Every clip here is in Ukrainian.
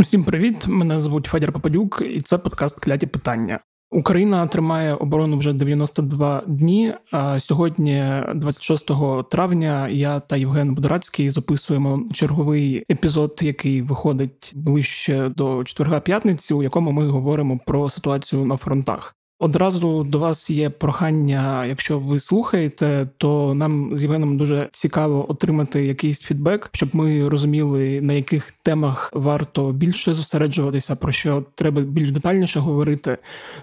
Усім привіт! Мене звуть Федір Попадюк, і це подкаст Кляті питання. Україна тримає оборону вже 92 дні. А сьогодні, 26 травня, я та Євген Будорацький записуємо черговий епізод, який виходить ближче до четверга п'ятниці, у якому ми говоримо про ситуацію на фронтах. Одразу до вас є прохання, якщо ви слухаєте, то нам з Євгеном дуже цікаво отримати якийсь фідбек, щоб ми розуміли, на яких темах варто більше зосереджуватися, про що треба більш детальніше говорити.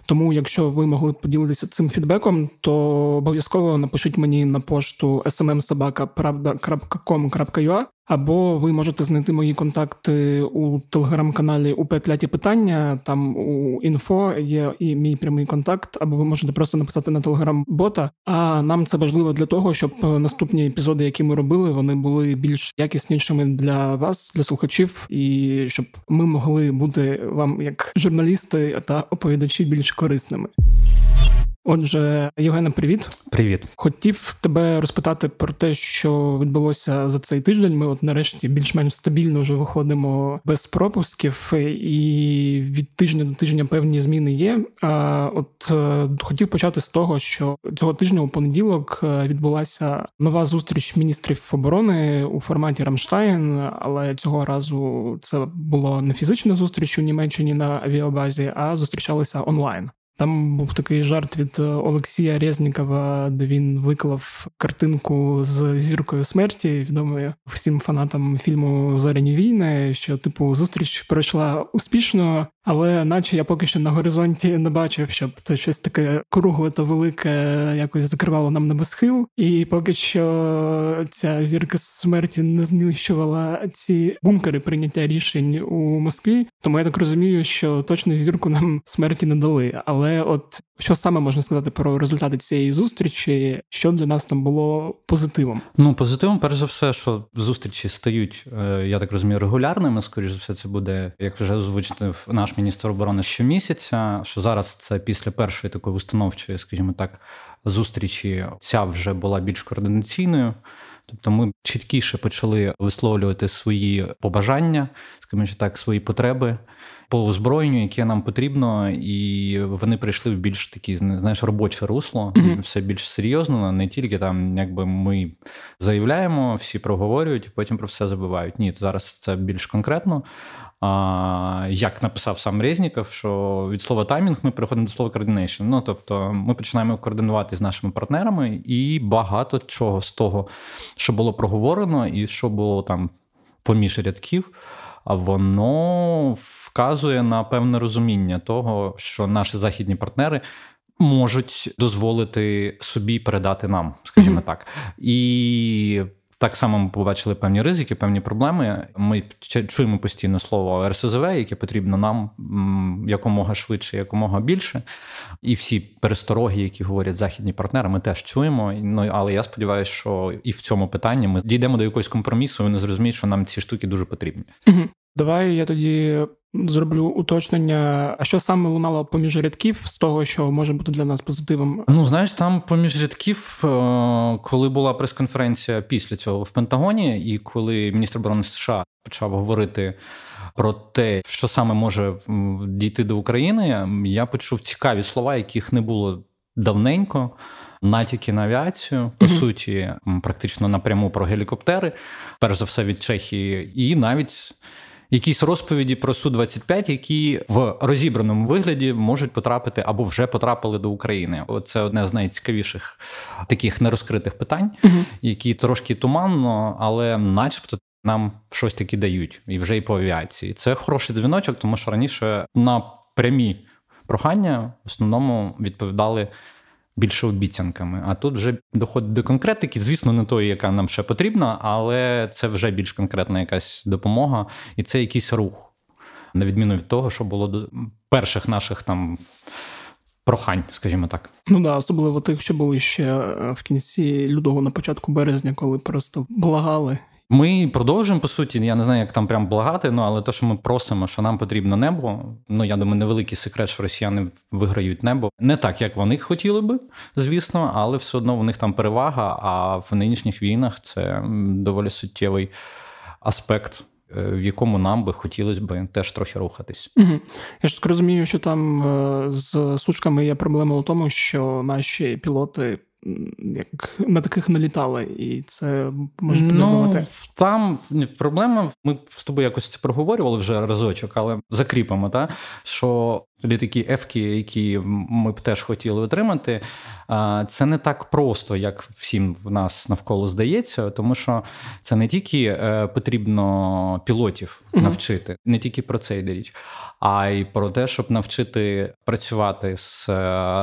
Тому, якщо ви могли б поділитися цим фідбеком, то обов'язково напишіть мені на пошту smmsobaka.pravda.com.ua або ви можете знайти мої контакти у телеграм-каналі у питання. Там у інфо є і мій прямий контакт, або ви можете просто написати на телеграм-бота. А нам це важливо для того, щоб наступні епізоди, які ми робили, вони були більш якіснішими для вас, для слухачів, і щоб ми могли бути вам як журналісти та оповідачі більш корисними. Отже, Євгене, привіт. Привіт. Хотів тебе розпитати про те, що відбулося за цей тиждень. Ми, от нарешті, більш-менш стабільно вже виходимо без пропусків, і від тижня до тижня певні зміни є. А от е, хотів почати з того, що цього тижня у понеділок е, відбулася нова зустріч міністрів оборони у форматі Рамштайн, але цього разу це було не фізична зустріч у Німеччині на авіабазі, а зустрічалися онлайн. Там був такий жарт від е, Олексія Резнікова, де він виклав картинку з зіркою смерті, відомою всім фанатам фільму Зоряні війни, що типу зустріч пройшла успішно, але наче я поки що на горизонті не бачив, щоб це щось таке кругле та велике якось закривало нам небосхил. І поки що ця зірка смерті не знищувала ці бункери прийняття рішень у Москві. Тому я так розумію, що точно зірку нам смерті не дали. Але от що саме можна сказати про результати цієї зустрічі, що для нас там було позитивом? Ну позитивом, перш за все, що зустрічі стають, е, я так розумію, регулярними. Скоріше за все, це буде, як вже озвучив наш міністр оборони щомісяця. Що зараз це після першої такої установчої, скажімо так, зустрічі ця вже була більш координаційною. Тобто ми чіткіше почали висловлювати свої побажання, скажімо так, свої потреби по озброєнню, яке нам потрібно, і вони прийшли в більш такі знаєш, робоче русло, mm-hmm. все більш серйозно, не тільки там, якби ми заявляємо, всі проговорюють, і потім про все забувають. Ні, зараз це більш конкретно. А, Як написав сам Резніков, що від слова timing ми переходимо до слова coordination. Ну тобто ми починаємо координувати з нашими партнерами, і багато чого з того, що було проговорено, і що було там поміж рядків воно вказує на певне розуміння того, що наші західні партнери. Можуть дозволити собі передати нам, скажімо mm-hmm. так, і так само ми побачили певні ризики, певні проблеми. Ми чуємо постійно слово РСЗВ, яке потрібно нам якомога швидше, якомога більше. І всі перестороги, які говорять західні партнери, ми теж чуємо. Ну але я сподіваюся, що і в цьому питанні ми дійдемо до якогось компромісу. Вони зрозуміють, що нам ці штуки дуже потрібні. Угу. Давай я тоді зроблю уточнення. А що саме лунало поміж рядків з того, що може бути для нас позитивом? Ну знаєш, там поміж рядків, е, коли була прес-конференція після цього в Пентагоні, і коли міністр оборони США почав говорити. Про те, що саме може дійти до України, я почув цікаві слова, яких не було давненько. Натяки на авіацію, по mm-hmm. суті, практично напряму про гелікоптери, перш за все від Чехії, і навіть якісь розповіді про су 25 які в розібраному вигляді можуть потрапити або вже потрапили до України. Це одне з найцікавіших таких нерозкритих питань, uh які трошки туманно, але, начебто. Нам щось таке дають, і вже і по авіації. Це хороший дзвіночок, тому що раніше на прямі прохання в основному відповідали більше обіцянками. А тут вже доходить до конкретики. Звісно, не тої, яка нам ще потрібна, але це вже більш конкретна якась допомога, і це якийсь рух, на відміну від того, що було до перших наших там. Прохань, скажімо так, ну да, особливо тих, що були ще е, в кінці лютого на початку березня, коли просто благали ми продовжуємо по суті. Я не знаю, як там прям благати, ну але те, що ми просимо, що нам потрібно небо. Ну я думаю, невеликий секрет, що росіяни виграють небо не так, як вони хотіли би, звісно, але все одно у них там перевага. А в нинішніх війнах це доволі суттєвий аспект е, в якому нам би хотілося б теж трохи рухатись. Угу. Я ж так розумію, що там е, з сушками є проблема у тому, що наші пілоти як на таких налітали, і це може. Ну, Там проблема. Ми з тобою якось це проговорювали вже разочок, але закріпимо, та що літаки Ефки, які ми б теж хотіли отримати, це не так просто, як всім в нас навколо здається, тому що це не тільки е, потрібно пілотів навчити, не тільки про це йде річ, а й про те, щоб навчити працювати з е,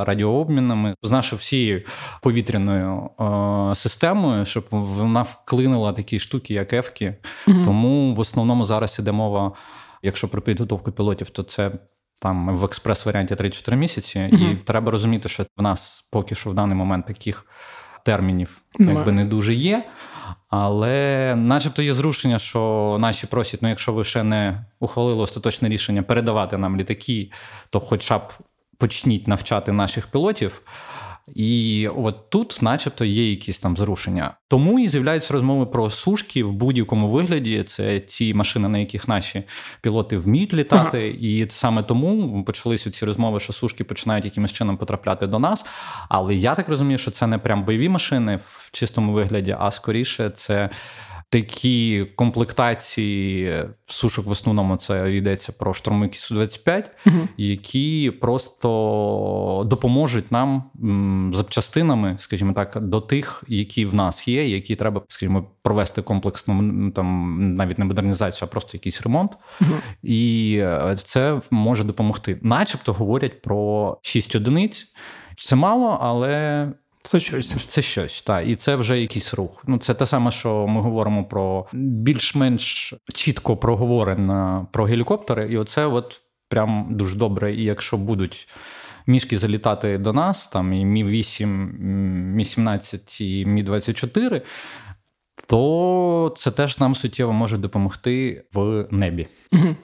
радіообмінами, з нашою всією повітряною е, системою, щоб вона вклинила такі штуки, як Ефки. Тому в основному зараз іде мова, якщо про підготовку пілотів, то це там в експрес-варіанті 3-4 місяці, mm-hmm. і треба розуміти, що в нас поки що в даний момент таких термінів якби не дуже є. Але, начебто, є зрушення, що наші просять, ну якщо ви ще не ухвалили остаточне рішення передавати нам літаки, то хоча б почніть навчати наших пілотів. І от тут, начебто, є якісь там зрушення. Тому і з'являються розмови про сушки в будь-якому вигляді. Це ті машини, на яких наші пілоти вміють літати, ага. і саме тому почалися ці розмови, що сушки починають якимось чином потрапляти до нас. Але я так розумію, що це не прям бойові машини в чистому вигляді, а скоріше це такі комплектації сушок в основному це йдеться про штурмики су 25 uh які просто допоможуть нам запчастинами, скажімо так, до тих, які в нас є, які треба, скажімо, провести комплексну там навіть не модернізацію, а просто якийсь ремонт. uh І е, це може допомогти. Начебто говорять про 6 одиниць. Це мало, але це щось. Це щось, так. І це вже якийсь рух. Ну, Це те саме, що ми говоримо про більш-менш чітко проговорено про гелікоптери, і оце от прям дуже добре. І якщо будуть мішки залітати до нас, там і Мі 8, Мі 17 і Мі 24, то це теж нам суттєво може допомогти в небі.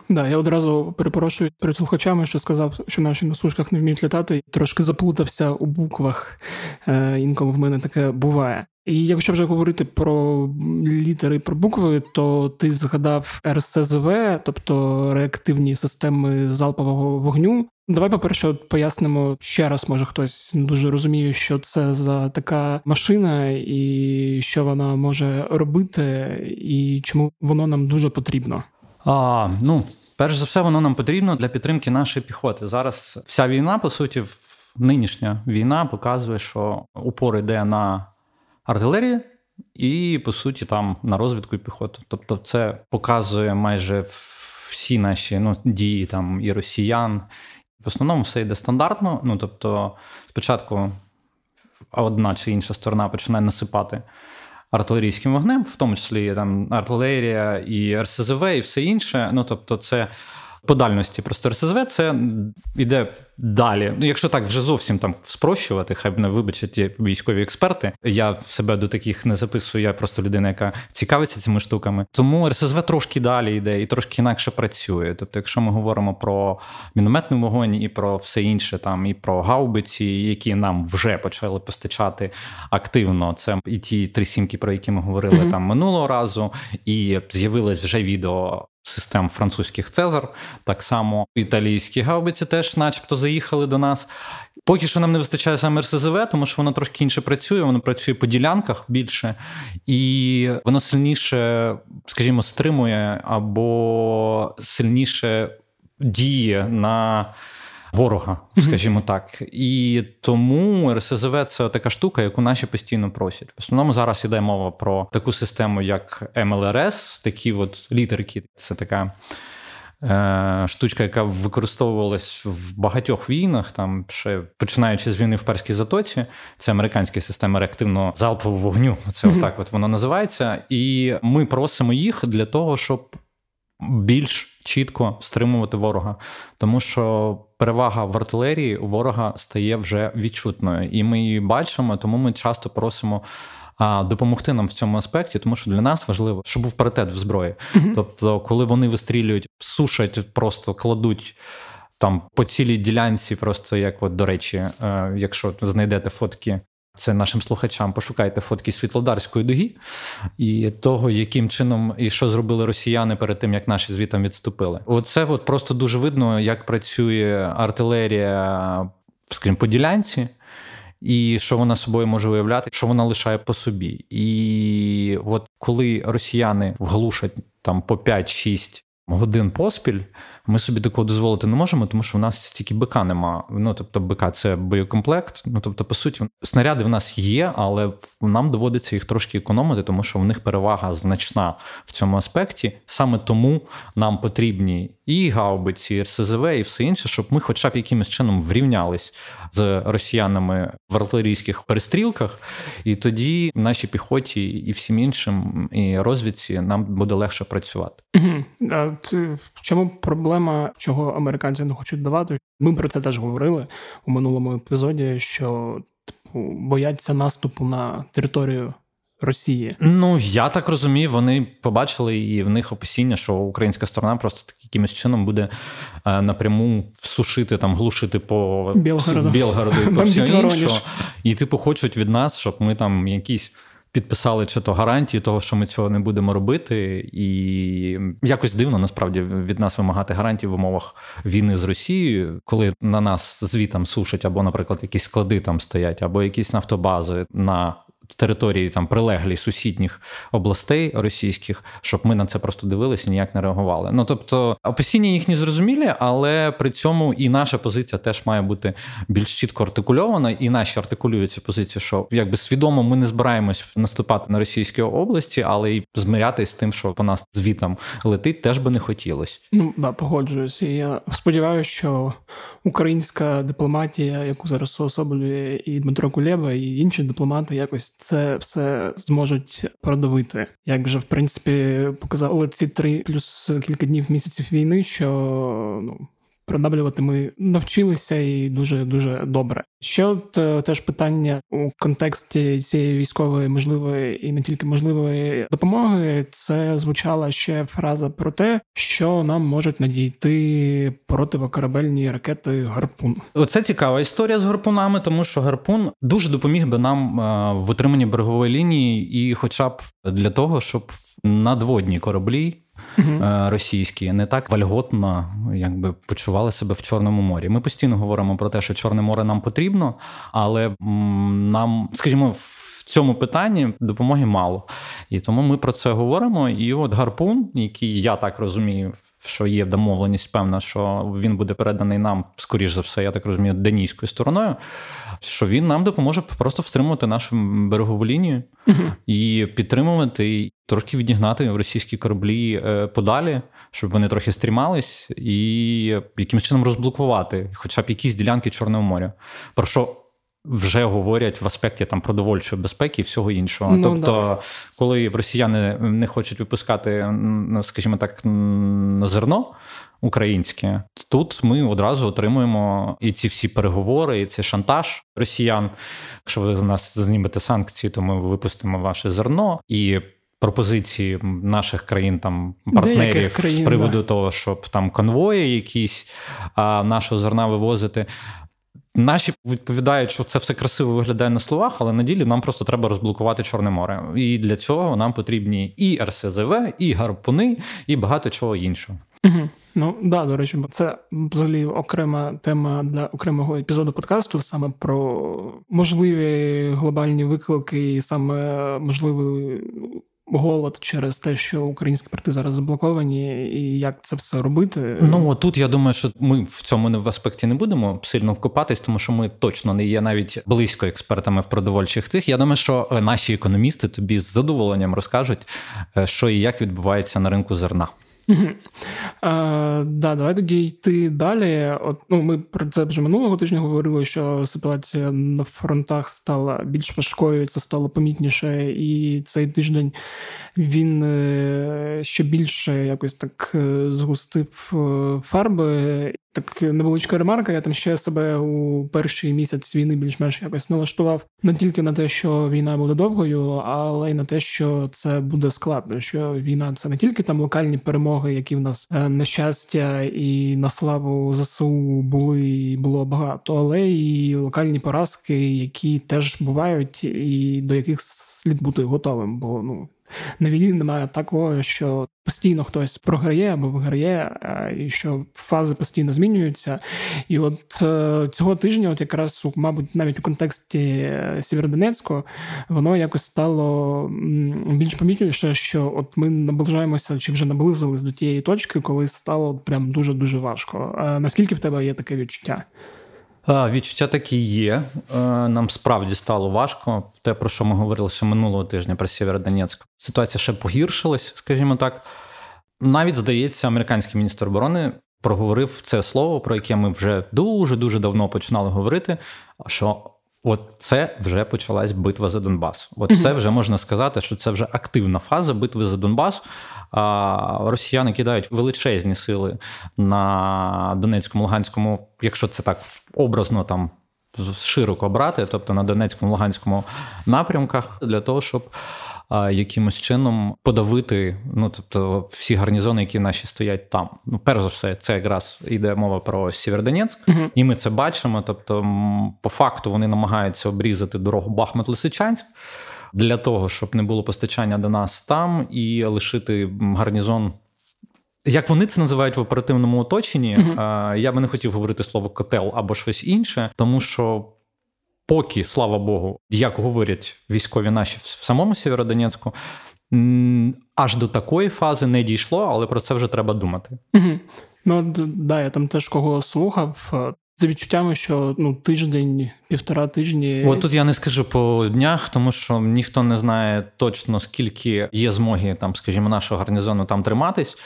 Да, я одразу перепрошую перед слухачами, що сказав, що наші на сушках не вміють літати, трошки заплутався у буквах. Е, Інколи в мене таке буває. І якщо вже говорити про літери про букви, то ти згадав РСЗВ, тобто реактивні системи залпового вогню. Давай, по-перше, пояснимо ще раз, може хтось не дуже розуміє, що це за така машина, і що вона може робити, і чому воно нам дуже потрібно. А, Ну, перш за все, воно нам потрібно для підтримки нашої піхоти. Зараз вся війна, по суті, нинішня війна показує, що упор йде на артилерію і, по суті, там на розвідку і піхоту. Тобто, це показує майже всі наші ну, дії там і росіян. В основному все йде стандартно. Ну тобто, спочатку одна чи інша сторона починає насипати артилерійським вогнем, в тому числі там артилерія і РСЗВ, і все інше. Ну тобто, це по дальності просто РСЗВ це йде далі. Ну, якщо так вже зовсім там спрощувати, хай мене вибачать ті військові експерти. Я себе до таких не записую, я просто людина, яка цікавиться цими штуками. Тому РСЗВ трошки далі йде і трошки інакше працює. Тобто, якщо ми говоримо про мінометний вогонь і про все інше, там і про гаубиці, які нам вже почали постачати активно, це і ті три сімки, про які ми говорили mm-hmm. там минулого разу, і з'явилось вже відео систем французьких Цезар, так само італійські гаубиці теж, начебто, заїхали до нас. Поки що нам не вистачає саме РСЗВ, тому що воно трошки інше працює, воно працює по ділянках більше, і воно сильніше, скажімо, стримує або сильніше діє на ворога, скажімо так. І тому РСЗВ це така штука, яку наші постійно просять. В основному зараз іде мова про таку систему, як МЛРС, такі от літерки. Це така. Е, штучка, яка використовувалась в багатьох війнах, там ще починаючи з війни в перській затоці, це американська система реактивного залпового вогню. Це mm-hmm. отак от воно називається. І ми просимо їх для того, щоб більш чітко стримувати ворога, тому що перевага в артилерії у ворога стає вже відчутною, і ми її бачимо, тому ми часто просимо. Допомогти нам в цьому аспекті, тому що для нас важливо, щоб був паритет в зброї. Mm-hmm. Тобто, коли вони вистрілюють, сушать, просто кладуть там по цілій ділянці, просто як, от, до речі, е, якщо знайдете фотки Це нашим слухачам. Пошукайте фотки Світлодарської дуги і того, яким чином і що зробили росіяни перед тим, як наші звітом відступили. Оце от просто дуже видно, як працює артилерія, скажімо, по ділянці. І що вона собою може виявляти, що вона лишає по собі. І от коли росіяни вглушать там по 5-6 годин поспіль, ми собі такого дозволити не можемо, тому що в нас стільки БК нема. Ну тобто, БК це боєкомплект. Ну тобто, по суті, снаряди в нас є, але нам доводиться їх трошки економити, тому що в них перевага значна в цьому аспекті. Саме тому нам потрібні і гаубиці, і РСЗВ, і все інше, щоб ми, хоча б якимось чином, врівнялись з росіянами в артилерійських перестрілках, і тоді нашій піхоті і всім іншим і розвідці нам буде легше працювати. Чому проблема, чого американці не хочуть давати? Ми про це теж говорили у минулому епізоді, що типу бояться наступу на територію Росії. Ну я так розумію, вони побачили і в них опасіння, що українська сторона просто якимось чином буде е, напряму сушити там, глушити по Білгороду, Білгороду і по всього іншого. І типу хочуть від нас, щоб ми там якісь. Підписали чи то гарантії того, що ми цього не будемо робити, і якось дивно насправді від нас вимагати гарантії в умовах війни з Росією, коли на нас звітам сушать, або, наприклад, якісь склади там стоять, або якісь нафтобази на території там прилеглі сусідніх областей російських, щоб ми на це просто дивилися ніяк не реагували. Ну тобто опасіння їхні зрозумілі, але при цьому і наша позиція теж має бути більш чітко артикульована, і наші артикулюють цю позицію, що якби свідомо ми не збираємось наступати на російські області, але й змирятись з тим, що по нас звітом летить, теж би не хотілося. Ну да, погоджуюсь. І Я сподіваюся, що українська дипломатія, яку зараз особлює і Дмитро Кулєба, і інші дипломати, якось це все зможуть продавити. Як вже в принципі показали ці три плюс кілька днів місяців війни, що ну продавлювати ми навчилися і дуже дуже добре. Ще от е, теж питання у контексті цієї військової можливої і не тільки можливої допомоги. Це звучала ще фраза про те, що нам можуть надійти противокорабельні ракети гарпун. Оце цікава історія з гарпунами, тому що гарпун дуже допоміг би нам е, в утриманні берегової лінії, і, хоча б для того, щоб надводні кораблі uh російські не так вальготно якби почували себе в Чорному морі. Ми постійно говоримо про те, що Чорне море нам потрібно, але нам, скажімо, в цьому питанні допомоги мало. І тому ми про це говоримо. І от гарпун, який я так розумію що є домовленість, певна, що він буде переданий нам, скоріш за все, я так розумію, данійською стороною. Що він нам допоможе просто встримувати нашу берегову лінію і підтримувати, і трошки відігнати російські кораблі е, подалі, щоб вони трохи стрімались, і якимось чином розблокувати, хоча б якісь ділянки Чорного моря. Про що вже говорять в аспекті там продовольчої безпеки і всього іншого. Ну, тобто, да. коли росіяни не хочуть випускати, скажімо так, зерно. Українське тут ми одразу отримуємо і ці всі переговори, і цей шантаж росіян. Якщо ви з нас знімете санкції, то ми випустимо ваше зерно і пропозиції наших країн там партнерів країн, з приводу да. того, щоб там конвої якісь а, нашого зерна вивозити. Наші відповідають, що це все красиво виглядає на словах, але на ділі нам просто треба розблокувати Чорне море. І для цього нам потрібні і РСЗВ, і гарпуни, і багато чого іншого. Угу. Ну да, до речі, це взагалі окрема тема для окремого епізоду подкасту, саме про можливі глобальні виклики, і саме можливий голод через те, що українські порти зараз заблоковані, і як це все робити. Ну тут я думаю, що ми в цьому не в аспекті не будемо сильно вкопатись, тому що ми точно не є навіть близько експертами в продовольчих тих. Я думаю, що е, наші економісти тобі з задоволенням розкажуть, е, що і як відбувається на ринку зерна. А, да, Давай тоді йти далі. От, ну, Ми про це вже минулого тижня говорили, що ситуація на фронтах стала більш важкою, це стало помітніше, і цей тиждень він е, ще більше якось так е, згустив е, фарби. Так невеличка ремарка. Я там ще себе у перший місяць війни більш-менш якось налаштував не тільки на те, що війна буде довгою, але й на те, що це буде складно. Що війна це не тільки там локальні перемоги, які в нас е, на щастя і на славу ЗСУ були і було багато, але і локальні поразки, які теж бувають, і до яких слід бути готовим. Бо ну на війні немає такого, що постійно хтось програє або виграє, і що фази постійно змінюються. І от е, цього тижня, от якраз мабуть, навіть у контексті Сєвєродонецьку, воно якось стало більш помітніше, що от ми наближаємося чи вже наблизились до тієї точки, коли стало прям дуже дуже важко. Наскільки в тебе є таке відчуття? Відчуття такі є. Нам справді стало важко. Те, про що ми говорили ще минулого тижня про Сєвєродонецьк. Ситуація ще погіршилась, скажімо так. Навіть здається, американський міністр оборони проговорив це слово, про яке ми вже дуже дуже давно починали говорити. що От це вже почалась битва за Донбас. От це вже можна сказати, що це вже активна фаза битви за Донбас. А росіяни кидають величезні сили на Донецькому, Луганському, якщо це так образно там широко брати, тобто на Донецькому, Луганському напрямках, для того, щоб якимось чином подавити, ну тобто всі гарнізони, які наші стоять там. Ну, перш за все, це якраз йде мова про Сєвєродонецьк, uh і ми це бачимо. Тобто, по факту вони намагаються обрізати дорогу Бахмут-Лисичанськ. Для того щоб не було постачання до нас там і лишити гарнізон. Як вони це називають в оперативному оточенні, uh я би не хотів говорити слово котел або щось інше, тому що поки, слава Богу, як говорять військові наші в самому Сєвєродонецьку, аж до такої фази не дійшло, але про це вже треба думати. Угу. Ну да, я там теж кого слухав. Е, за відчуттями, що ну тиждень, півтора тижні. От тут я не скажу по днях, тому що ніхто не знає точно скільки є змоги там, скажімо, нашого гарнізону там триматись.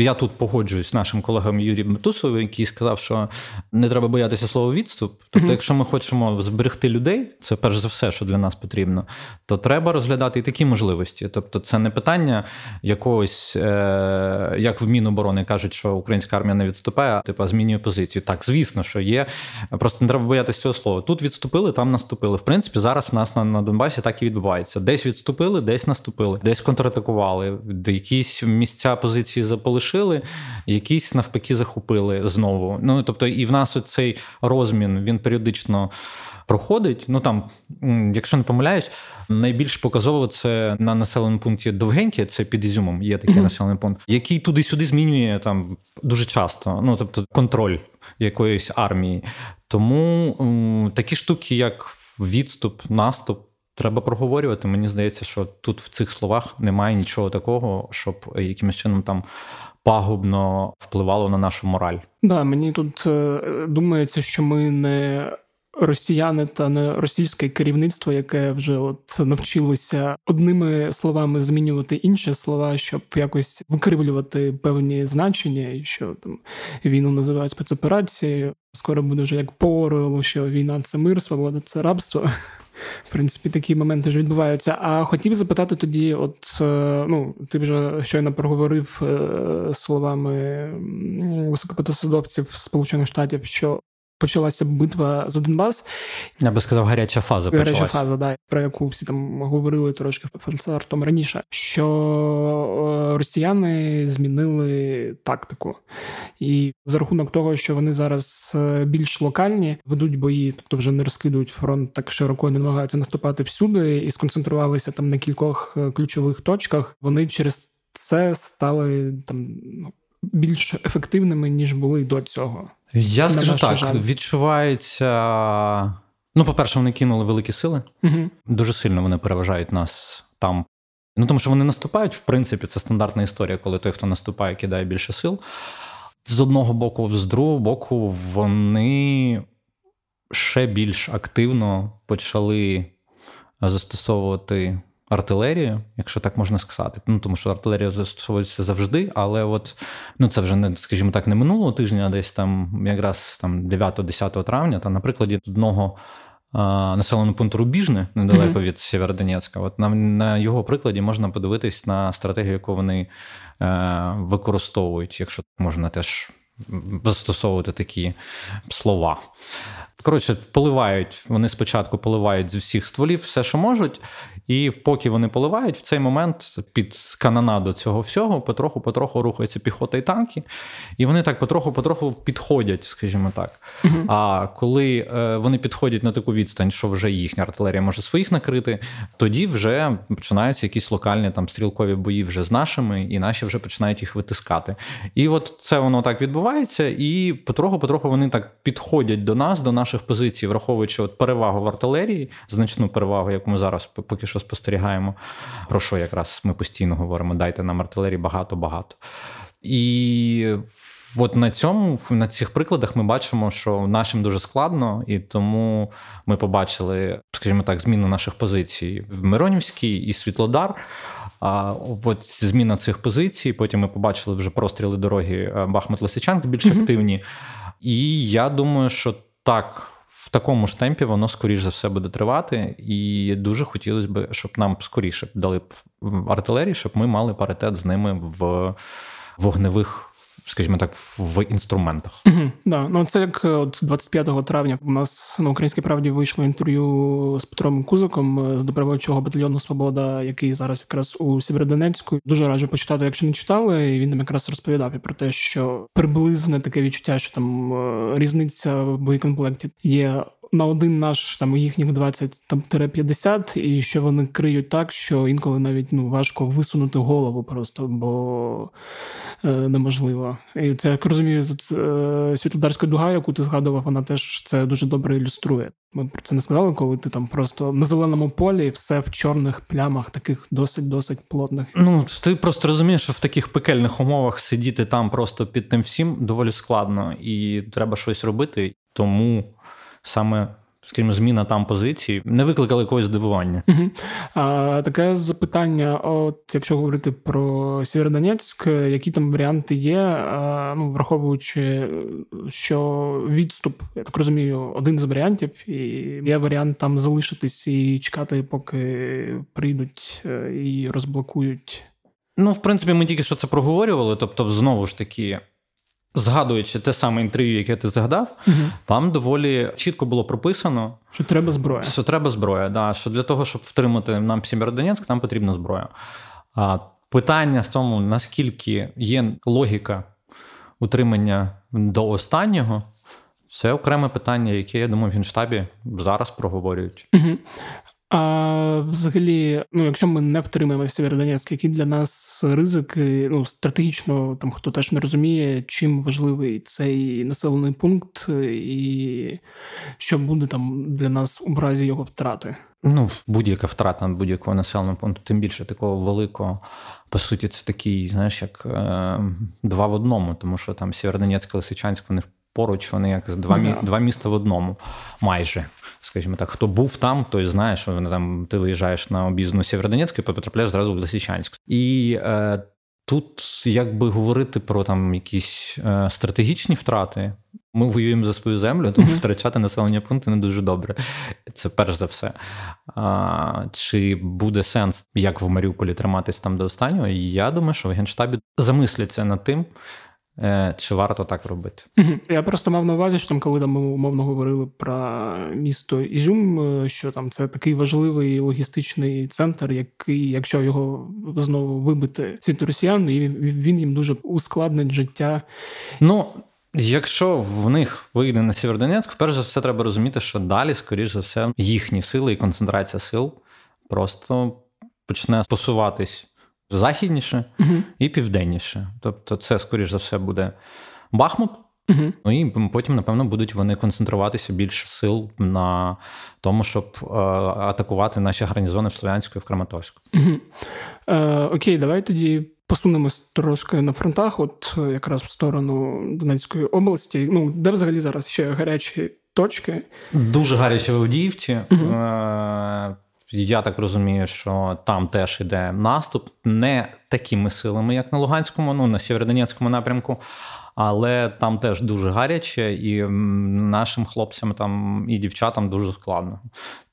Я тут погоджуюсь з нашим колегом Юрієм Метусовим, який сказав, що не треба боятися слова відступ. Тобто, mm-hmm. якщо ми хочемо зберегти людей, це перш за все, що для нас потрібно, то треба розглядати і такі можливості. Тобто, це не питання якогось, е- як в Міноборони кажуть, що українська армія не відступає, а типу змінює позицію. Так, звісно, що є. Просто не треба боятися цього слова. Тут відступили, там наступили. В принципі, зараз в нас на, на Донбасі так і відбувається. Десь відступили, десь наступили, десь контратакували, якісь місця позиції заполишили залишили, якісь навпаки захопили знову. Ну тобто, і в нас цей розмін він періодично. Проходить, ну там, якщо не помиляюсь, найбільш показово це на населеному пункті Довгеньке, це під Ізюмом, є такий mm-hmm. населений пункт, який туди-сюди змінює там дуже часто. Ну тобто, контроль якоїсь армії. Тому м, такі штуки, як відступ, наступ, треба проговорювати. Мені здається, що тут в цих словах немає нічого такого, щоб якимось чином там пагубно впливало на нашу мораль. Да, мені тут е, думається, що ми не. Росіяни та не російське керівництво, яке вже от навчилося одними словами змінювати інші слова, щоб якось викривлювати певні значення, і що там війну називають спецоперацією. Скоро буде вже як по Орелу, що війна це мир, свобода це рабство. В принципі, такі моменти ж відбуваються. А хотів запитати тоді: от е, ну, ти вже щойно проговорив е, словами високопотосудовців Сполучених Штатів, що почалася битва за Донбас. Я би сказав, гаряча фаза почалася. Гаряча фаза, да, про яку всі там говорили трошки фальцартом раніше, що е, росіяни змінили тактику. І за рахунок того, що вони зараз е, більш локальні, ведуть бої, тобто вже не розкидують фронт так широко, не намагаються наступати всюди і сконцентрувалися там на кількох е, ключових точках. Вони через це стали там ну, більш ефективними ніж були до цього. Я скажу так, жаль. відчувається. Ну, по-перше, вони кинули великі сили. Угу. Дуже сильно вони переважають нас там. Ну, тому що вони наступають, в принципі, це стандартна історія, коли той, хто наступає, кидає більше сил. З одного боку, з другого боку, вони ще більш активно почали застосовувати артилерію, якщо так можна сказати. Ну тому що артилерія застосовується завжди, але от ну це вже не, скажімо так, не минулого тижня, а десь там якраз там 9-10 травня, та на прикладі одного. Населеного пункту Рубіжне недалеко mm-hmm. від Сєвєродонецька. От на на його прикладі можна подивитись на стратегію, яку вони е, використовують, якщо можна теж застосовувати такі слова. Коротше, поливають. Вони спочатку поливають з всіх стволів все, що можуть, і поки вони поливають, в цей момент під канонаду цього всього потроху-потроху рухаються піхота і танки, і вони так потроху-потроху підходять, скажімо так. uh А коли е, вони підходять на таку відстань, що вже їхня артилерія може своїх накрити, тоді вже починаються якісь локальні там стрілкові бої вже з нашими, і наші вже починають їх витискати. І от це воно так відбувається, і потроху-потроху вони так підходять до нас, до наших позицій, враховуючи от перевагу в артилерії, значну перевагу, яку ми зараз поки що спостерігаємо, про що якраз ми постійно говоримо: дайте нам артилерії багато-багато. І от на цьому, на цих прикладах, ми бачимо, що нашим дуже складно, і тому ми побачили, скажімо так, зміну наших позицій в Миронівській і Світлодар. А от зміна цих позицій. Потім ми побачили вже простріли дороги е, Бахмут-Лисичанськ більш mm-hmm. активні. І я думаю, що так в такому ж темпі воно скоріш за все буде тривати, і дуже хотілося б, щоб нам скоріше дали артилерії, щоб ми мали паритет з ними в вогневих скажімо так, в інструментах. Угу, да. Ну це як от 25 травня у нас на українській правді вийшло інтерв'ю з Петром Кузиком е, з добровольчого батальйону Свобода, який зараз якраз у Сєвєродонецьку. Дуже раджу почитати, якщо не читали. І Він нам якраз розповідав і про те, що приблизне таке відчуття, що там е, різниця в боєкомплекті є на один наш там їхніх 20 там 50, і що вони криють так, що інколи навіть ну важко висунути голову просто, бо е, неможливо. І це як розумію, тут е, світлодарська дуга, яку ти згадував, вона теж це дуже добре ілюструє. Ми про це не сказали, коли ти там просто на зеленому полі все в чорних плямах, таких досить досить плотних. Ну ти просто розумієш, що в таких пекельних умовах сидіти там просто під тим всім доволі складно, і треба щось робити. Тому саме. Скажімо, зміна там позиції не викликали якогось здивування. Угу. А, Таке запитання: от якщо говорити про Сєвєродонецьк, які там варіанти є, а, ну враховуючи, що відступ, я так розумію, один з варіантів, і є варіант там залишитись і чекати, поки прийдуть е, і розблокують. Ну, в принципі, ми тільки що це проговорювали. Тобто, знову ж таки, Згадуючи те саме інтерв'ю, яке ти згадав, угу. там доволі чітко було прописано, що треба зброя. Що треба зброя, да, що для того, щоб втримати нам Сєвєродонецьк, нам потрібна зброя. А питання в тому, наскільки є логіка утримання до останнього, це окреме питання, яке я думаю, в Генштабі зараз проговорюють. Угу. А взагалі, ну якщо ми не втримаємося Сєвєродонецьк, які для нас ризики, ну стратегічно, там хто теж не розуміє, чим важливий цей населений пункт, і що буде там для нас у разі його втрати? Ну, будь-яка втрата будь-якого населеного пункту, тим більше такого великого. По суті, це такий, знаєш, як е, два в одному, тому що там Сєвєродонецьк, Лисичанськ, вони поруч, вони як два, yeah. два міста в одному майже скажімо так, хто був там, той знає, що вони там ти виїжджаєш на об'їзну Сєвєродонецьк і потрапляєш зразу в Лисичанськ. І е, тут, якби говорити про там якісь е, стратегічні втрати, ми воюємо за свою землю, тому втрачати населення пункти не дуже добре. Це перш за все. А, Чи буде сенс, як в Маріуполі, триматись там до останнього? Я думаю, що в Генштабі замисляться над тим. Е, чи варто так робити? Я просто мав на увазі, що там, коли там ми умовно говорили про місто Ізюм, е, що там це такий важливий логістичний центр, який, якщо його знову вибити світу росіян, він їм дуже ускладнить життя. Ну. Якщо в них вийде на Сєвєродонецьк, перш за все треба розуміти, що далі, скоріш за все, їхні сили і концентрація сил просто почне посуватись західніше uh і південніше. Тобто, це, скоріш за все, буде Бахмут. uh Ну і потім, напевно, будуть вони концентруватися більше сил на тому, щоб е, атакувати наші гарнізони в Слов'янську і в Краматорську. uh Е, Окей, давай тоді. Посунемось трошки на фронтах, от е, якраз в сторону Донецької області. Ну, де взагалі зараз ще гарячі точки? Дуже гарячі в Авдіївці. uh я так розумію, що там теж іде наступ не такими силами, як на Луганському, ну на Сєвєродонецькому напрямку, але там теж дуже гаряче, і нашим хлопцям там і дівчатам дуже складно.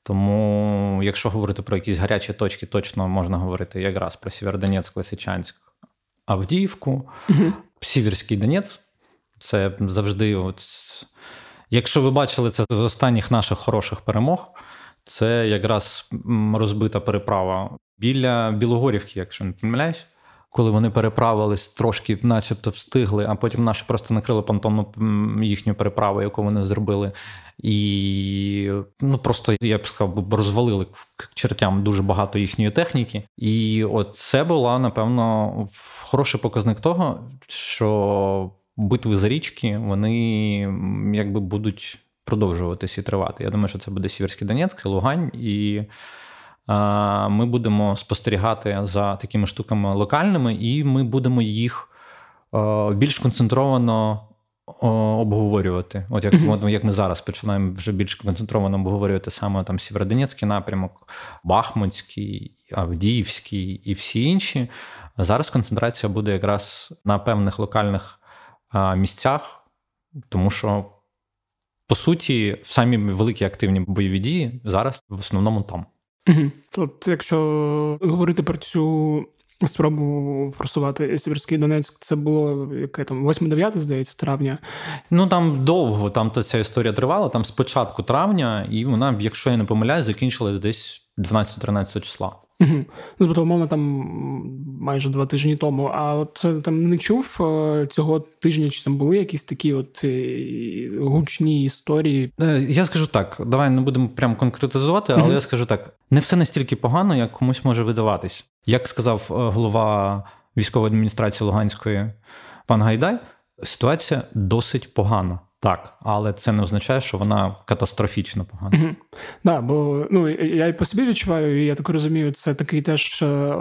Тому, якщо говорити про якісь гарячі точки, точно можна говорити якраз про Сєвєродонецьк, Лисичанськ, Авдіївку, угу. Сіверський Донець. Це завжди, от, якщо ви бачили це з останніх наших хороших перемог, це якраз розбита переправа біля Білогорівки, якщо не помиляюсь коли вони переправились, трошки, начебто, встигли, а потім наші просто накрили понтонну їхню переправу, яку вони зробили. І ну просто я б сказав, розвалили к чертям дуже багато їхньої техніки. І от це була, напевно, хороший показник того, що битви за річки вони якби будуть продовжуватись і тривати. Я думаю, що це буде Сіверський Донецьк, Лугань і ми будемо спостерігати за такими штуками локальними, і ми будемо їх більш концентровано обговорювати. От як mm-hmm. як ми зараз починаємо вже більш концентровано обговорювати саме там Сєвєродонецький напрямок, Бахмутський, Авдіївський і всі інші. Зараз концентрація буде якраз на певних локальних місцях, тому що. По суті, самі великі активні бойові дії зараз в основному там. Угу. Тобто, якщо говорити про цю спробу форсувати Сіверський Донецьк, це було яке там 8-9, здається, травня. Ну там довго там та ця історія тривала, там з початку травня, і вона, якщо я не помиляюсь, закінчилась десь 12-13 числа. Угу. Ну, тобто, умовно, там майже два тижні тому. А от е, там не чув е, цього тижня, чи там були якісь такі от е, гучні історії? Я скажу так: давай не будемо прям конкретизувати, але угу. я скажу так: не все настільки погано, як комусь може видаватись. Як сказав голова військової адміністрації Луганської пан Гайдай, ситуація досить погана. Так, але це не означає, що вона катастрофічно погана. Угу. Да, бо ну я і по собі відчуваю, і я так розумію, це такий теж е,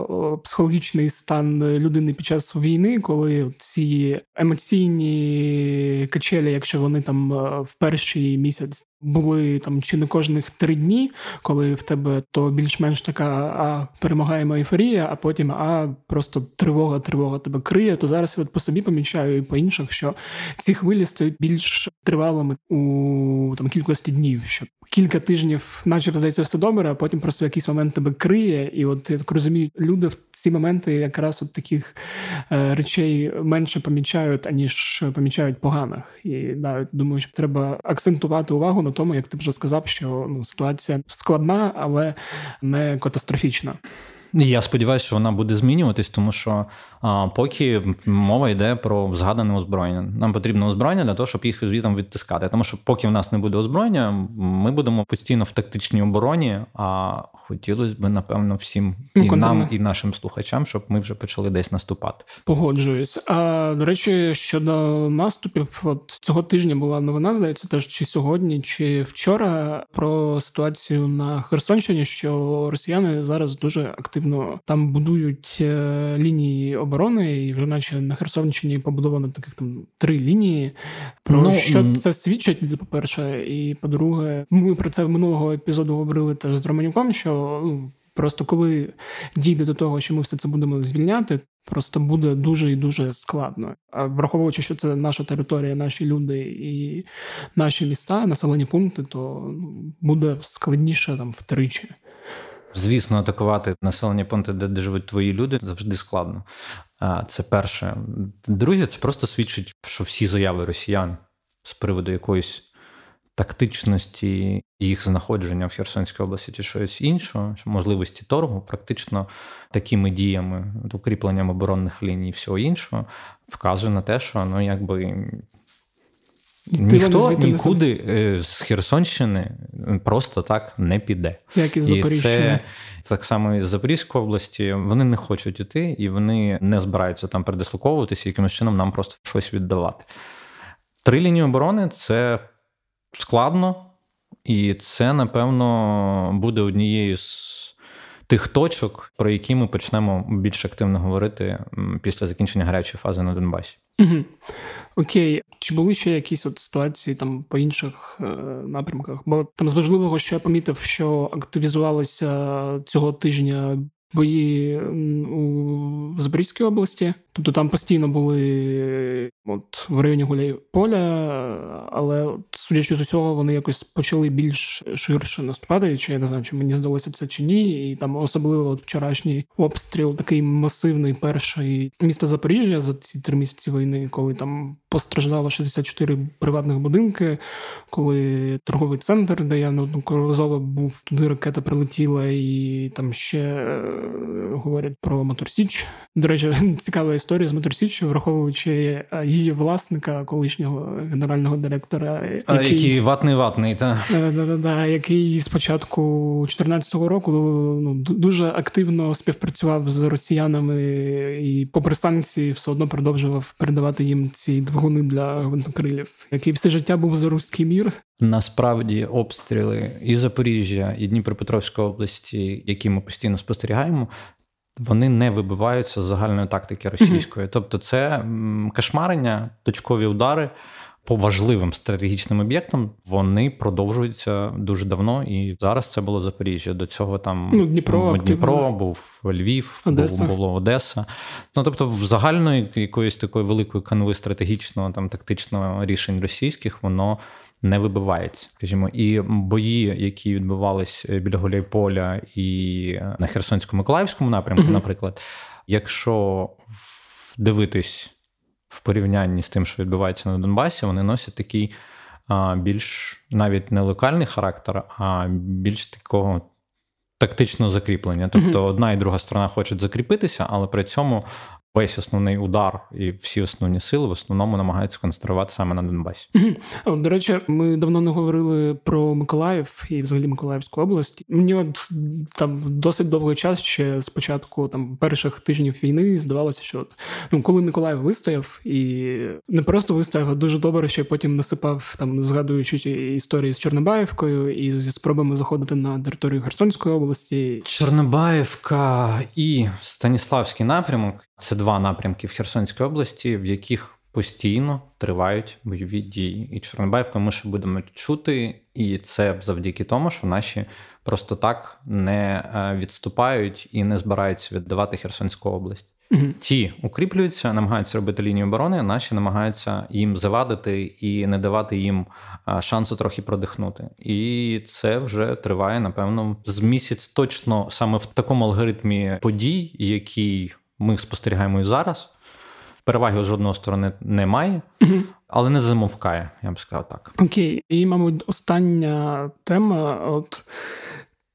психологічний стан людини під час війни, коли ці емоційні качелі, якщо вони там е, в перший місяць були там чи не кожних три дні, коли в тебе то більш-менш така а перемагаємо ейфорія, а потім а просто тривога, тривога тебе криє. То зараз я от по собі помічаю і по інших, що ці хвилі стають більш тривалими у там кількості днів. Що кілька тижнів, начебто здається, все добре, а потім просто в якийсь момент тебе криє. І от я так розумію, люди в ці моменти якраз от таких е, речей менше помічають, аніж помічають поганих. І навіть думаю, що треба акцентувати увагу на тому, як ти вже сказав, що ну ситуація складна, але не катастрофічна. Я сподіваюся, що вона буде змінюватись, тому що поки мова йде про згадане озброєння. Нам потрібно озброєння для того, щоб їх звітом відтискати. Тому що, поки в нас не буде озброєння, ми будемо постійно в тактичній обороні. А хотілося б, напевно, всім ну, і нам, і нашим слухачам, щоб ми вже почали десь наступати. Погоджуюсь. А до речі, щодо наступів, от цього тижня була новина, здається, теж чи сьогодні, чи вчора про ситуацію на Херсонщині, що росіяни зараз дуже активно там будують е, лінії оборони оборони, і вже наче на Херсонщині побудовано таких там три лінії. Про ну, що це свідчить, по-перше, і по-друге, ми про це в минулого епізоду говорили теж з Романюком, що ну, просто коли дійде до того, що ми все це будемо звільняти. Просто буде дуже і дуже складно. А враховуючи, що це наша територія, наші люди і наші міста, населені пункти, то ну, буде складніше там втричі. Звісно, атакувати населення пункти, де живуть твої люди, завжди складно. Це перше. Друге, це просто свідчить, що всі заяви росіян з приводу якоїсь тактичності їх знаходження в Херсонській області чи щось іншого, можливості торгу, практично такими діями, укріпленням оборонних ліній і всього іншого, вказує на те, що ну якби Ніхто нікуди е, з Херсонщини просто так не піде. Як І це так само із Запорізької області. Вони не хочуть іти, і вони не збираються там передислоковуватися, якимось чином нам просто щось віддавати. Три лінії оборони це складно, і це, напевно, буде однією з тих точок, про які ми почнемо більш активно говорити після закінчення гарячої фази на Донбасі. Угу. Окей, чи були ще якісь от ситуації там по інших е, напрямках? Бо там з важливого, що я помітив, що активізувалося цього тижня бої у Запорізькій області. Тобто там постійно були от в районі Гуляйполя, але судячи з усього, вони якось почали більш ширше наступати. Чи я не знаю, чи мені здалося це чи ні. І там особливо от вчорашній обстріл, такий масивний перший міста Запоріжжя за ці три місяці війни, коли там постраждало 64 приватних будинки, коли торговий центр, де я неодноразово був туди ракета прилетіла, і там ще е, говорять про Моторсіч. До речі, цікава історія з Моторсіччю, враховуючи е, її власника, колишнього генерального директора, а, який, який ватний ватний, та да, да, да, який з початку 2014 року ну, дуже активно співпрацював з росіянами і, попри санкції, все одно продовжував передавати їм ці двигуни для гвинтокрилів, який все життя був за руський мір. Насправді обстріли і Запоріжжя, і Дніпропетровської області, які ми постійно спостерігаємо, вони не вибиваються з загальної тактики російської. Тобто, це кошмарення, точкові удари по важливим стратегічним об'єктам вони продовжуються дуже давно, і зараз це було Запоріжжя. До цього там ну, Дніпро, Дніпро був Львів, Одеса. Був, було Одеса. Ну тобто, в загальної якоїсь такої великої канви стратегічного там тактичного рішень російських воно. Не вибивається, скажімо, і бої, які відбувались біля Гуляйполя і на Херсонсько-Миколаївському напрямку, наприклад, якщо дивитись в порівнянні з тим, що відбувається на Донбасі, вони носять такий а, більш навіть не локальний характер, а більш такого тактичного закріплення. Тобто одна і друга сторона хочуть закріпитися, але при цьому весь основний удар і всі основні сили в основному намагаються концентрувати саме на Донбасі. До речі, ми давно не говорили про Миколаїв і взагалі Миколаївську область. Мені от там досить довгий час ще спочатку там перших тижнів війни здавалося, що от, ну коли Миколаїв вистояв і не просто вистояв, а дуже добре, ще потім насипав там, згадуючи історії з Чорнобаївкою і зі спробами заходити на територію Херсонської області. Чорнобаївка і Станіславський напрямок. Це два напрямки в Херсонській області, в яких постійно тривають бойові дії. І Чорнобаївку ми ще будемо чути, і це завдяки тому, що наші просто так не е, відступають і не збираються віддавати Херсонську область. Угу. Ті укріплюються, намагаються робити лінію оборони, наші намагаються їм завадити і не давати їм е, шансу трохи продихнути. І це вже триває, напевно, з місяць точно саме в такому алгоритмі подій, який ми спостерігаємо і зараз. Переваги з жодної сторони немає, але не замовкає, я б сказав так. Окей, і, мабуть, остання тема. От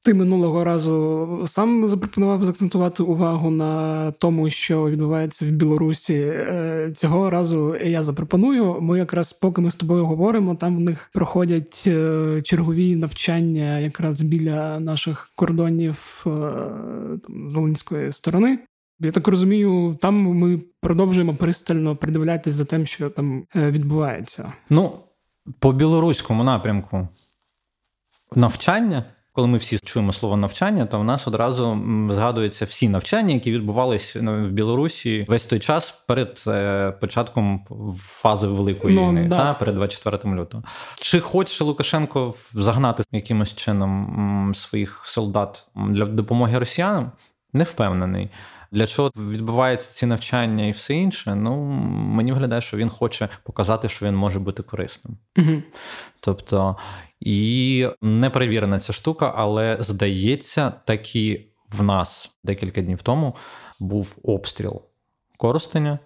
ти минулого разу сам запропонував заакцентувати увагу на тому, що відбувається в Білорусі. Е, цього разу я запропоную. Ми якраз поки ми з тобою говоримо, там в них проходять е, чергові навчання якраз біля наших кордонів е, з Волинської сторони. Я так розумію, там ми продовжуємо пристально придивлятися за тим, що там е, відбувається. Ну, по білоруському напрямку навчання. Коли ми всі чуємо слово навчання, то в нас одразу згадуються всі навчання, які відбувалися в Білорусі весь той час перед е, початком фази великої ну, війни, да. та перед 24 лютого. Чи хоче Лукашенко загнати якимось чином своїх солдат для допомоги росіянам? Не впевнений. Для чого відбуваються ці навчання і все інше? Ну мені виглядає, що він хоче показати, що він може бути корисним. Угу. Тобто і не перевірена ця штука, але здається, таки в нас декілька днів тому був обстріл Коростеня.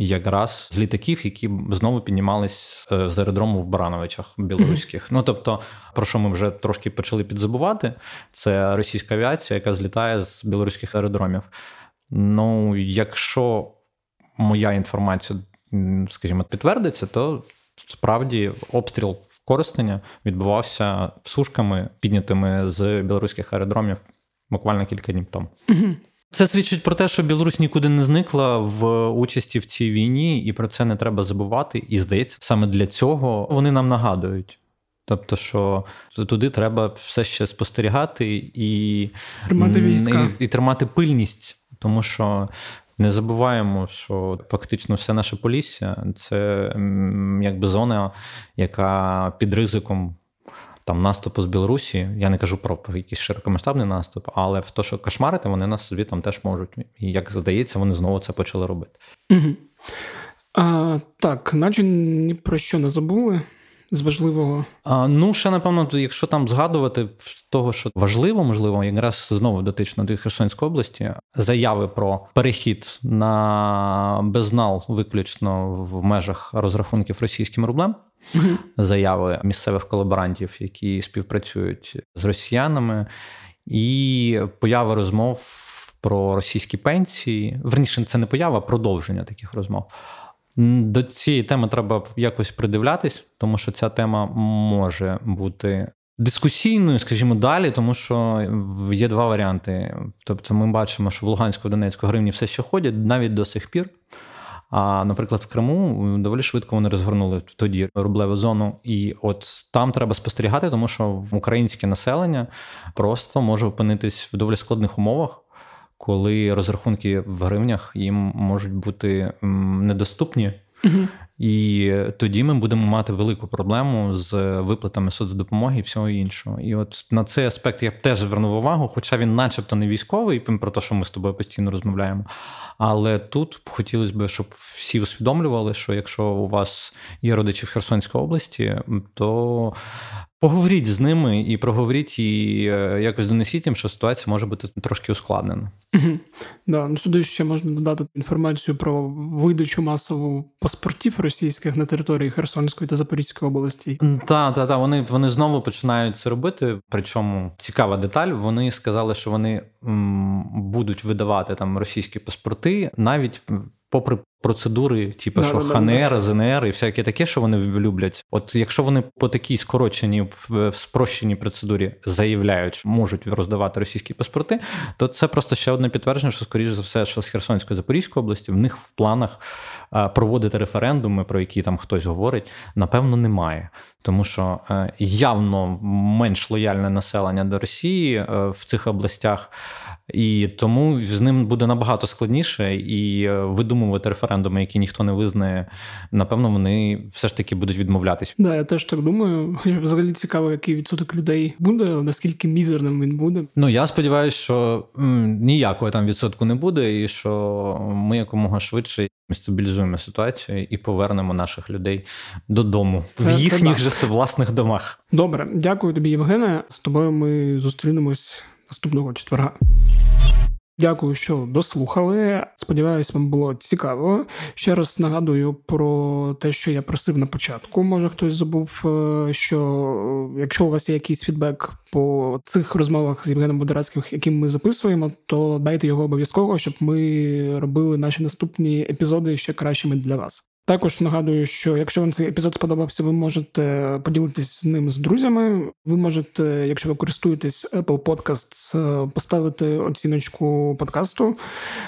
Якраз з літаків, які знову піднімались е, з аеродрому в Барановичах білоруських. Mm-hmm. Ну тобто, про що ми вже трошки почали підзабувати, це російська авіація, яка злітає з білоруських аеродромів. Ну, якщо моя інформація, скажімо, підтвердиться, то справді обстріл користення відбувався сушками, піднятими з білоруських аеродромів буквально кілька днів тому. Mm-hmm. Це свідчить про те, що Білорусь нікуди не зникла в участі в цій війні, і про це не треба забувати. І здається, саме для цього вони нам нагадують. Тобто, що туди треба все ще спостерігати і тримати війська. І, і тримати пильність, тому що не забуваємо, що фактично все наше полісся це якби зона, яка під ризиком там наступу з Білорусі. Я не кажу про якийсь широкомасштабний наступ, але в те, що кошмарити, вони нас собі там теж можуть. І як здається, вони знову це почали робити. Угу. А, Так, наче ні про що не забули з важливого? А, Ну, ще напевно, якщо там згадувати того, що важливо, можливо, якраз знову дотично до Херсонської області, заяви про перехід на безнал виключно в межах розрахунків російським рублем. Заяви місцевих колаборантів, які співпрацюють з росіянами, і поява розмов про російські пенсії. Верніше, це не поява, а продовження таких розмов. До цієї теми треба якось придивлятись, тому що ця тема може бути дискусійною, скажімо, далі, тому що є два варіанти. Тобто, ми бачимо, що в Луганську Донецьку гривні все ще ходять навіть до сих пір. А, наприклад, в Криму доволі швидко вони розгорнули тоді рублеву зону, і от там треба спостерігати, тому що українське населення просто може опинитись в доволі складних умовах коли розрахунки в гривнях їм можуть бути недоступні. Угу. І тоді ми будемо мати велику проблему з виплатами соцдопомоги і всього іншого. І от на цей аспект я б теж звернув увагу, хоча він, начебто, не військовий, про те, що ми з тобою постійно розмовляємо. Але тут хотілося б, щоб всі усвідомлювали, що якщо у вас є родичі в Херсонській області, то Поговоріть з ними і проговоріть і е, якось донесіть їм, що ситуація може бути трошки ускладнена. Угу. Да, ну сюди ще можна додати інформацію про видачу масову паспортів російських на території Херсонської та Запорізької області. Так, так, так. Вони вони знову починають це робити. Причому цікава деталь. Вони сказали, що вони м, будуть видавати там російські паспорти навіть попри процедури, типу, що ХНР, ЗНР і всяке таке, що вони люблять. От якщо вони по такій скороченій в спрощеній процедурі заявляють, що можуть роздавати російські паспорти, то це просто ще одне підтвердження, що скоріш за все, що з Херсонської Запорізької області в них в планах проводити референдуми, про які там хтось говорить, напевно, немає. Тому що е, явно менш лояльне населення до Росії е, в цих областях, і тому з ним буде набагато складніше і е, видумувати референдуми, які ніхто не визнає. Напевно, вони все ж таки будуть відмовлятись. Да, я теж так думаю. Взагалі цікаво, який відсоток людей буде, наскільки мізерним він буде. Ну я сподіваюся, що ніякого там відсотку не буде, і що ми якомога швидше стабілізуємо ситуацію і повернемо наших людей додому це, в їхніх же власних домах. Добре, дякую тобі, Євгене. З тобою ми зустрінемось наступного четверга. Дякую, що дослухали. Сподіваюсь, вам було цікаво. Ще раз нагадую про те, що я просив на початку. Може хтось забув, е, що якщо у вас є якийсь фідбек по цих розмовах з Євгеном Бодорацьким, які ми записуємо, то дайте його обов'язково, щоб ми робили наші наступні епізоди ще кращими для вас. Також нагадую, що якщо вам цей епізод сподобався, ви можете поділитись з ним з друзями. Ви можете, якщо ви користуєтесь Apple Podcasts, поставити оціночку подкасту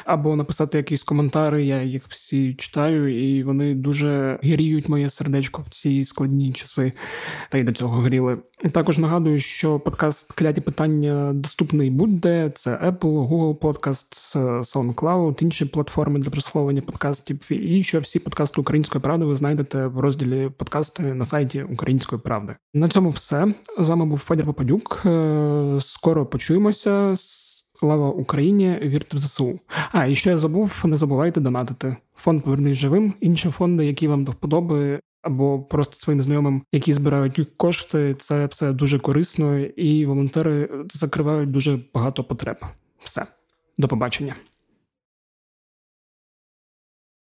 або написати якісь коментари. Я їх всі читаю, і вони дуже гріють моє сердечко в ці складні часи, та й до цього гріли. Також нагадую, що подкаст кляті питання доступний будь-де. Це Apple, Google Podcasts, SoundCloud, інші платформи для прословлення подкастів, і що всі подкасти Української правди ви знайдете в розділі подкасти на сайті Української правди. На цьому все з вами був Федір Попадюк. Е, скоро почуємося. Слава Україні! Вірте в ЗСУ. А і ще я забув, не забувайте донатити. Фонд Повернись живим, інші фонди, які вам до вподоби, або просто своїм знайомим, які збирають кошти. Це все дуже корисно, і волонтери закривають дуже багато потреб. Все, до побачення.